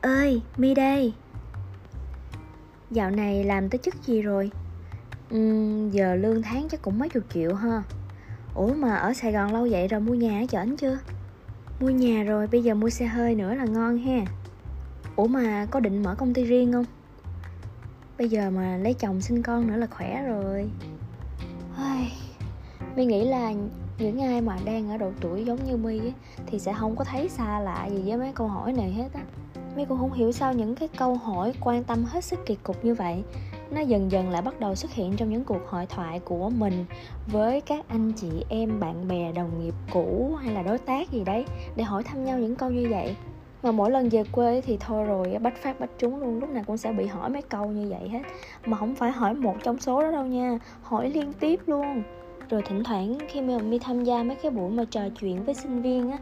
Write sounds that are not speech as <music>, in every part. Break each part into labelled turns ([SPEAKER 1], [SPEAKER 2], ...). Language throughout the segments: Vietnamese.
[SPEAKER 1] ơi, Mi đây Dạo này làm tới chức gì rồi? Uhm, giờ lương tháng chắc cũng mấy chục triệu ha Ủa mà ở Sài Gòn lâu vậy rồi mua nhà ở chởnh chưa? Mua nhà rồi, bây giờ mua xe hơi nữa là ngon ha Ủa mà có định mở công ty riêng không? Bây giờ mà lấy chồng sinh con nữa là khỏe rồi Mi nghĩ là những ai mà đang ở độ tuổi giống như My thì sẽ không có thấy xa lạ gì với mấy câu hỏi này hết á My cũng không hiểu sao những cái câu hỏi quan tâm hết sức kỳ cục như vậy. Nó dần dần lại bắt đầu xuất hiện trong những cuộc hội thoại của mình với các anh chị em, bạn bè, đồng nghiệp cũ hay là đối tác gì đấy để hỏi thăm nhau những câu như vậy. Mà mỗi lần về quê thì thôi rồi, bách phát bách trúng luôn, lúc nào cũng sẽ bị hỏi mấy câu như vậy hết. Mà không phải hỏi một trong số đó đâu nha, hỏi liên tiếp luôn. Rồi thỉnh thoảng khi mà mi tham gia mấy cái buổi mà trò chuyện với sinh viên á,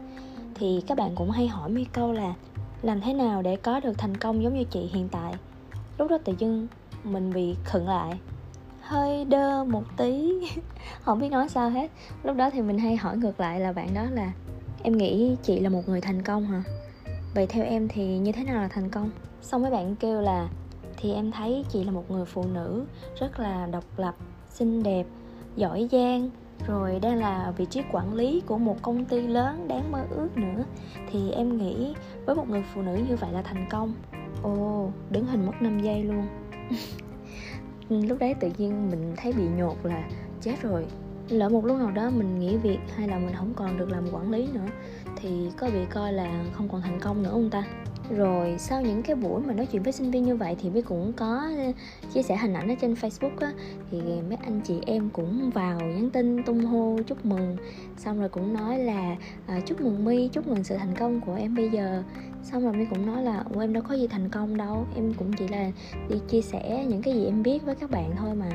[SPEAKER 1] thì các bạn cũng hay hỏi mi câu là làm thế nào để có được thành công giống như chị hiện tại? Lúc đó tự dưng mình bị khựng lại. Hơi đơ một tí. <laughs> Không biết nói sao hết. Lúc đó thì mình hay hỏi ngược lại là bạn đó là, em nghĩ chị là một người thành công hả? Vậy theo em thì như thế nào là thành công? Xong mấy bạn kêu là, thì em thấy chị là một người phụ nữ rất là độc lập, xinh đẹp, giỏi giang rồi đang là vị trí quản lý của một công ty lớn đáng mơ ước nữa. Thì em nghĩ với một người phụ nữ như vậy là thành công. Ồ, đứng hình mất 5 giây luôn. <laughs> Lúc đấy tự nhiên mình thấy bị nhột là chết rồi lỡ một lúc nào đó mình nghỉ việc hay là mình không còn được làm quản lý nữa thì có bị coi là không còn thành công nữa không ta? Rồi sau những cái buổi mà nói chuyện với sinh viên như vậy thì mới cũng có ờ, chia sẻ hình ảnh ở trên facebook á thì mấy anh chị em cũng vào nhắn tin tung hô chúc mừng. Xong rồi cũng nói là à, chúc mừng my chúc mừng sự thành công của em bây giờ. Xong rồi my cũng nói là em đâu có gì thành công đâu em cũng chỉ là đi chia sẻ những cái gì em biết với các bạn thôi mà.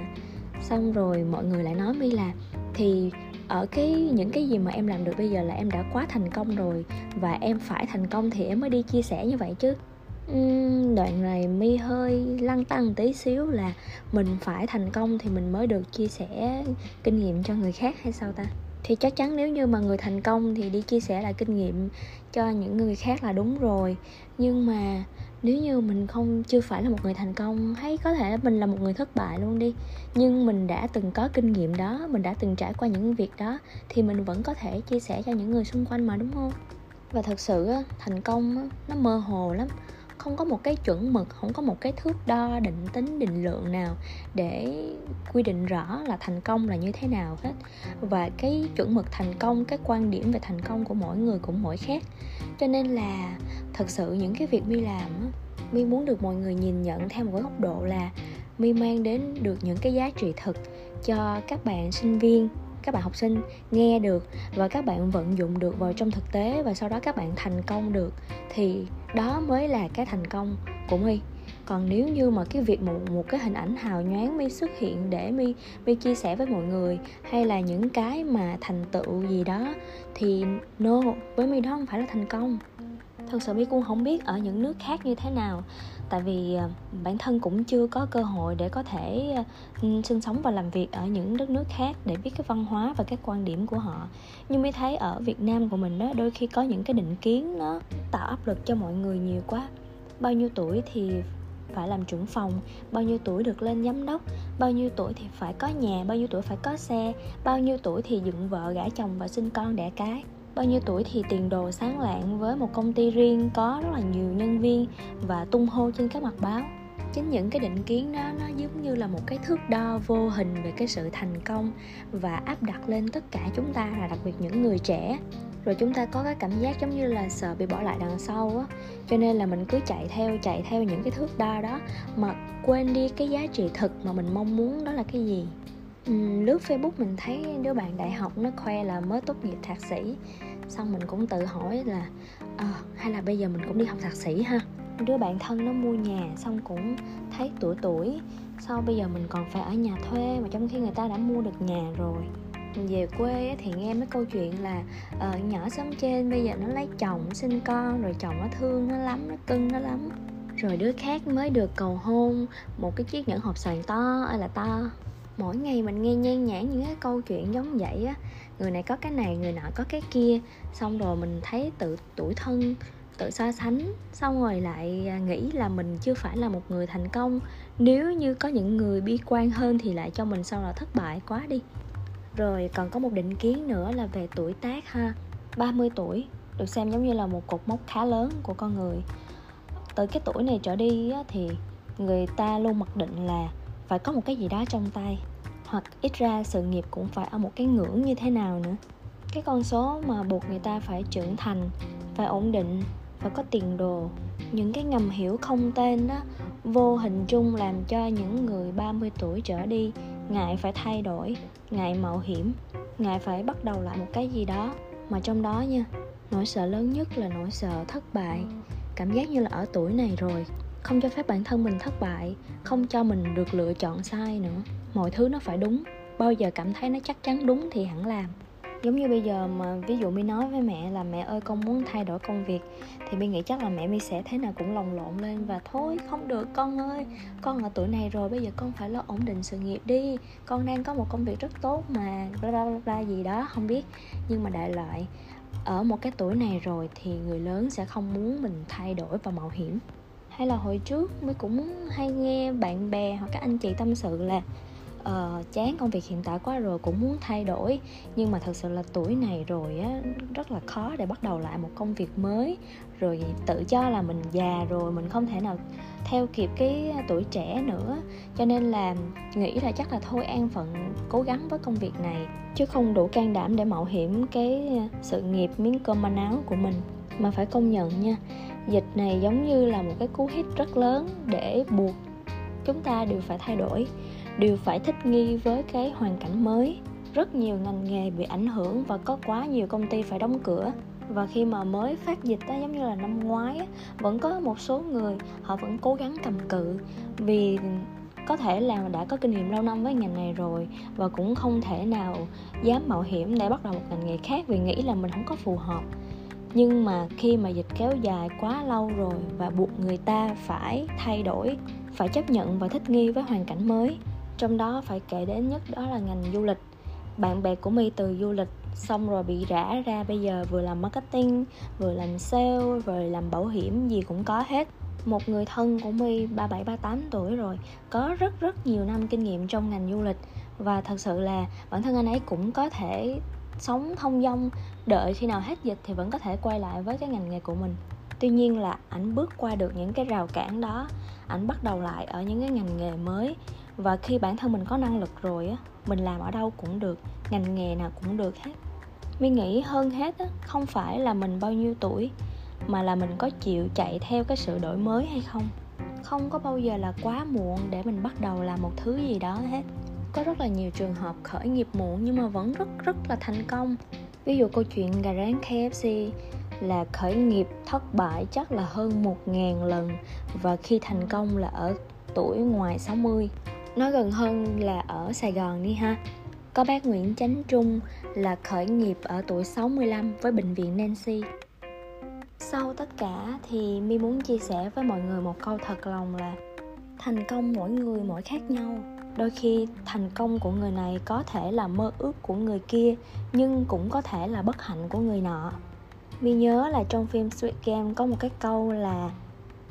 [SPEAKER 1] Xong rồi mọi người lại nói my là thì ở cái những cái gì mà em làm được bây giờ là em đã quá thành công rồi và em phải thành công thì em mới đi chia sẻ như vậy chứ. Uhm, đoạn này mi hơi lăn tăng tí xíu là mình phải thành công thì mình mới được chia sẻ kinh nghiệm cho người khác hay sao ta? Thì chắc chắn nếu như mà người thành công thì đi chia sẻ lại kinh nghiệm cho những người khác là đúng rồi. Nhưng mà nếu như mình không, chưa phải là một người thành công, hay có thể mình là một người thất bại luôn đi, nhưng mình đã từng có kinh nghiệm đó, mình đã từng trải qua những việc đó, thì mình vẫn có thể chia sẻ cho những người xung quanh mà, đúng không? Và thật sự thành công nó mơ hồ lắm không có một cái chuẩn mực, không có một cái thước đo định tính, định lượng nào để quy định rõ là thành công là như thế nào hết. Và cái chuẩn mực thành công, cái quan điểm về thành công của mỗi người cũng mỗi khác. Cho nên là thật sự những cái việc mi làm mi muốn được mọi người nhìn nhận theo một cái góc độ là mi mang đến được những cái giá trị thực cho các bạn sinh viên các bạn học sinh nghe được và các bạn vận dụng được vào trong thực tế và sau đó các bạn thành công được, thì đó mới là cái thành công của my. Còn nếu như mà cái việc một một cái hình ảnh hào nhoáng mi xuất hiện để mi mi chia sẻ với mọi người hay là những cái mà thành tựu gì đó thì no, với mi đó không phải là thành công thật sự mi cũng không biết ở những nước khác như thế nào. Tại vì ờ, bản thân cũng chưa có cơ hội để có thể ờ, sinh sống và làm việc ở những đất nước khác để biết cái văn hóa và các quan điểm của họ. Nhưng mới thấy ở việt nam của mình đó đôi khi có những cái định kiến nó tạo áp lực cho mọi người nhiều quá. Bao nhiêu tuổi thì phải làm trưởng phòng, bao nhiêu tuổi được lên giám đốc, bao nhiêu tuổi thì phải có nhà, bao nhiêu tuổi phải có xe, bao nhiêu tuổi thì dựng vợ gả chồng và sinh con đẻ cái bao nhiêu tuổi thì tiền đồ sáng lạng với một công ty riêng có rất là nhiều nhân viên và tung hô trên các mặt báo. Chính những cái định kiến đó, nó giống như là một cái thước đo vô hình về cái sự thành công và áp đặt lên tất cả chúng ta, là đặc biệt những người trẻ. Rồi chúng ta có cái cảm giác giống như là sợ bị bỏ lại đằng sau á. Cho nên là mình cứ chạy theo chạy theo những cái thước đo đó, mà quên đi cái giá trị thực mà mình mong muốn đó là cái gì lướt facebook mình thấy đứa bạn đại học nó khoe là mới tốt nghiệp thạc sĩ. Xong mình cũng tự hỏi là à, hay là bây giờ mình cũng đi học thạc sĩ ha? Đứa bạn thân nó mua nhà xong cũng thấy tuổi tuổi. Sau bây giờ mình còn phải ở nhà thuê mà trong khi người ta đã mua được nhà rồi? Về quê thì nghe mấy câu chuyện là uh, nhỏ xóm trên bây giờ nó lấy chồng sinh con rồi chồng nó thương nó lắm nó cưng nó lắm. Rồi đứa khác mới được cầu hôn một cái chiếc nhẫn hộp xoàn to ơi là to? Mỗi ngày mình nghe nhan nhản những cái câu chuyện giống vậy á. Người này có cái này người nọ có cái kia. Xong rồi mình thấy tự tuổi thân tự so sánh. Xong rồi lại à, nghĩ là mình chưa phải là một người thành công. Nếu như có những người bi quan hơn thì lại cho mình sau là thất bại quá đi. Rồi còn có một định kiến nữa là về tuổi tác ha. 30 tuổi được xem giống như là một cột mốc khá lớn của con người. Tới cái tuổi này trở đi á, thì người ta luôn mặc định là phải có một cái gì đó trong tay. Hoặc ít ra sự nghiệp cũng phải ở một cái ngưỡng như thế nào nữa. Cái con số mà buộc người ta phải trưởng thành, phải ổn định, phải có tiền đồ, những cái ngầm hiểu không tên đó, vô hình chung làm cho những người 30 tuổi trở đi, ngại phải thay đổi, ngại mạo hiểm, ngại phải bắt đầu lại một cái gì đó mà trong đó nha, nỗi sợ lớn nhất là nỗi sợ thất bại. Cảm giác như là ở tuổi này rồi không cho phép bản thân mình thất bại, không cho mình được lựa chọn sai nữa. Mọi thứ nó phải đúng, bao giờ cảm thấy nó chắc chắn đúng thì hẳn làm. Giống như bây giờ mà ví dụ mi nói với mẹ là, mẹ ơi, con muốn thay đổi công việc. Thì mi nghĩ chắc là mẹ mi sẽ thế nào cũng lồng lộn lên và, thôi, không được, con ơi, con ở tuổi này rồi, bây giờ con phải lo ổn định sự nghiệp đi. Con đang có một công việc rất tốt mà, bla bla bla gì đó, không biết. Nhưng mà đại loại, ở một cái tuổi này rồi thì người lớn sẽ không muốn mình thay đổi và mạo hiểm hay là hồi trước mới cũng hay nghe bạn bè hoặc các anh chị tâm sự là uh, chán công việc hiện tại quá rồi cũng muốn thay đổi. Nhưng mà thật sự là tuổi này rồi á rất là khó để bắt đầu lại một công việc mới. Rồi tự cho là mình già rồi mình không thể nào theo kịp cái tuổi trẻ nữa. Cho nên là nghĩ là chắc là thôi an phận cố gắng với công việc này. Chứ không đủ can đảm để mạo hiểm cái sự nghiệp miếng cơm manh áo của mình mà phải công nhận nha, dịch này giống như là một cái cú hít rất lớn để buộc chúng ta đều phải thay đổi, đều phải thích nghi với cái hoàn cảnh mới. Rất nhiều ngành nghề bị ảnh hưởng và có quá nhiều công ty phải đóng cửa. Và khi mà mới phát dịch đó giống như là năm ngoái vẫn có một số người họ vẫn cố gắng cầm cự vì có thể là đã có kinh nghiệm lâu năm với ngành này rồi và cũng không thể nào dám mạo hiểm để bắt đầu một ngành nghề khác vì nghĩ là mình không có phù hợp nhưng mà khi mà dịch kéo dài quá lâu rồi và buộc người ta phải thay đổi, phải chấp nhận và thích nghi với hoàn cảnh mới, trong đó phải kể đến nhất đó là ngành du lịch. Bạn bè của my từ du lịch xong rồi bị rã ra bây giờ vừa làm marketing, vừa làm sale, vừa làm bảo hiểm gì cũng có hết. Một người thân của my ba bảy ba tám tuổi rồi, có rất rất nhiều năm kinh nghiệm trong ngành du lịch. Và thật sự là bản thân anh ấy cũng có thể sống thông dong, đợi khi nào hết dịch thì vẫn có thể quay lại với cái ngành nghề của mình. Tuy nhiên là ảnh bước qua được những cái rào cản đó, ảnh bắt đầu lại ở những cái ngành nghề mới. Và khi bản thân mình có năng lực rồi á, mình làm ở đâu cũng được, ngành nghề nào cũng được hết. Mi nghĩ hơn hết á, không phải là mình bao nhiêu tuổi, mà là mình có chịu chạy theo cái sự đổi mới hay không. Không có bao giờ là quá muộn để mình bắt đầu làm một thứ gì đó hết có rất là nhiều trường hợp khởi nghiệp muộn nhưng mà vẫn rất rất là thành công. Ví dụ câu chuyện gà rán KFC là khởi nghiệp thất bại chắc là hơn 1.000 lần và khi thành công là ở tuổi ngoài 60 nói gần hơn là ở Sài Gòn đi ha. Có bác Nguyễn Chánh Trung là khởi nghiệp ở tuổi 65 với bệnh viện Nancy. Sau tất cả thì mi muốn chia sẻ với mọi người một câu thật lòng là thành công mỗi người mỗi khác nhau đôi khi thành công của người này có thể là mơ ước của người kia, nhưng cũng có thể là bất hạnh của người nọ. Mi nhớ là trong phim Sweet Game có một cái câu là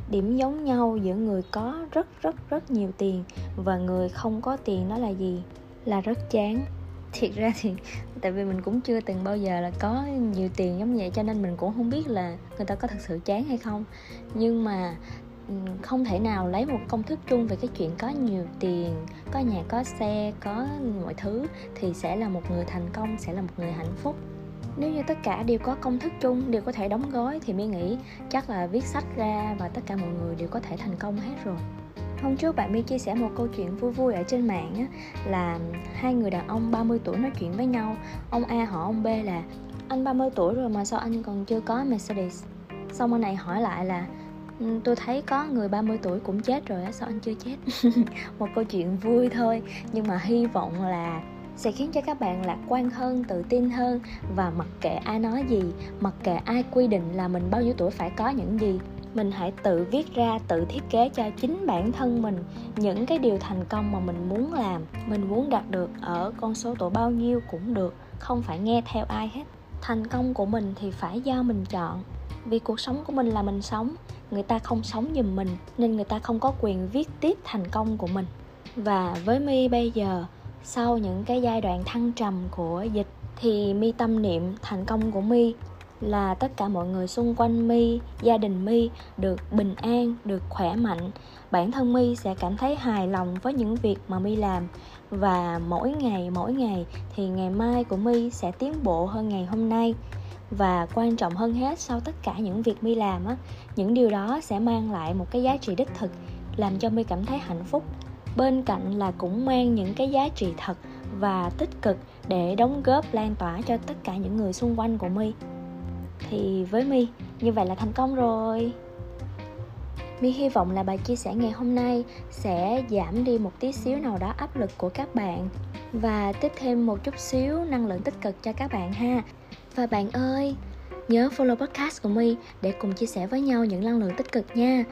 [SPEAKER 1] điểm giống nhau giữa người có rất rất rất nhiều tiền và người không có tiền đó là gì? Là rất chán. Thiệt ra thì tại vì mình cũng chưa từng bao giờ là có nhiều tiền giống vậy, cho nên mình cũng không biết là người ta có thật sự chán hay không. Nhưng mà Ừ, không thể nào lấy một công thức chung về cái chuyện có nhiều tiền có nhà có xe có mọi thứ thì sẽ là một người thành công sẽ là một người hạnh phúc. Nếu như tất cả đều có công thức chung đều có thể đóng gói thì mới nghĩ chắc là viết sách ra và tất cả mọi người đều có thể thành công hết rồi. Hôm trước bạn mi chia sẻ một câu chuyện vui vui ở trên mạng á, là hai người đàn ông 30 tuổi nói chuyện với nhau. Ông A hỏi ông B là anh 30 tuổi rồi mà sao anh còn chưa có Mercedes? Xong anh này hỏi lại là Ừ, tôi thấy có người 30 tuổi cũng chết rồi á, sao anh chưa chết? <laughs> Một câu chuyện vui thôi, nhưng mà hy vọng là sẽ khiến cho các bạn lạc quan hơn, tự tin hơn. Và mặc kệ ai nói gì, mặc kệ ai quy định là mình bao nhiêu tuổi phải có những gì, mình hãy tự viết ra, tự thiết kế cho chính bản thân mình những cái điều thành công mà mình muốn làm, mình muốn đạt được ở con số tuổi bao nhiêu cũng được, không phải nghe theo ai hết. Thành công của mình thì phải do mình chọn vì cuộc sống của mình là mình sống, người ta không sống giùm mình, nên người ta không có quyền viết tiếp thành công của mình. Và với mi bây giờ, sau những cái giai đoạn thăng trầm của dịch, thì mi tâm niệm thành công của mi là tất cả mọi người xung quanh mi gia đình mi được bình an, được khỏe mạnh. Bản thân mi sẽ cảm thấy hài lòng với những việc mà mi làm. Và mỗi ngày mỗi ngày thì ngày mai của mi sẽ tiến bộ hơn ngày hôm nay và quan trọng hơn hết sau tất cả những việc mi làm á, những điều đó sẽ mang lại một cái giá trị đích thực, làm cho mi cảm thấy hạnh phúc. Bên cạnh là cũng mang những cái giá trị thật và tích cực để đóng góp, lan tỏa cho tất cả những người xung quanh của mi thì với mi như vậy là thành công rồi. Mi hy vọng là bài chia sẻ ngày hôm nay sẽ giảm đi một tí xíu nào đó áp lực của các bạn. Và tiếp thêm một chút xíu năng lượng tích cực cho các bạn ha và bạn ơi, nhớ follow podcast của mi để cùng chia sẻ với nhau những năng lượng tích cực nha.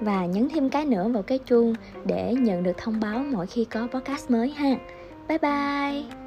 [SPEAKER 1] Và nhấn thêm cái nữa vào cái chuông để nhận được thông báo mỗi khi có podcast mới ha. Bye bye!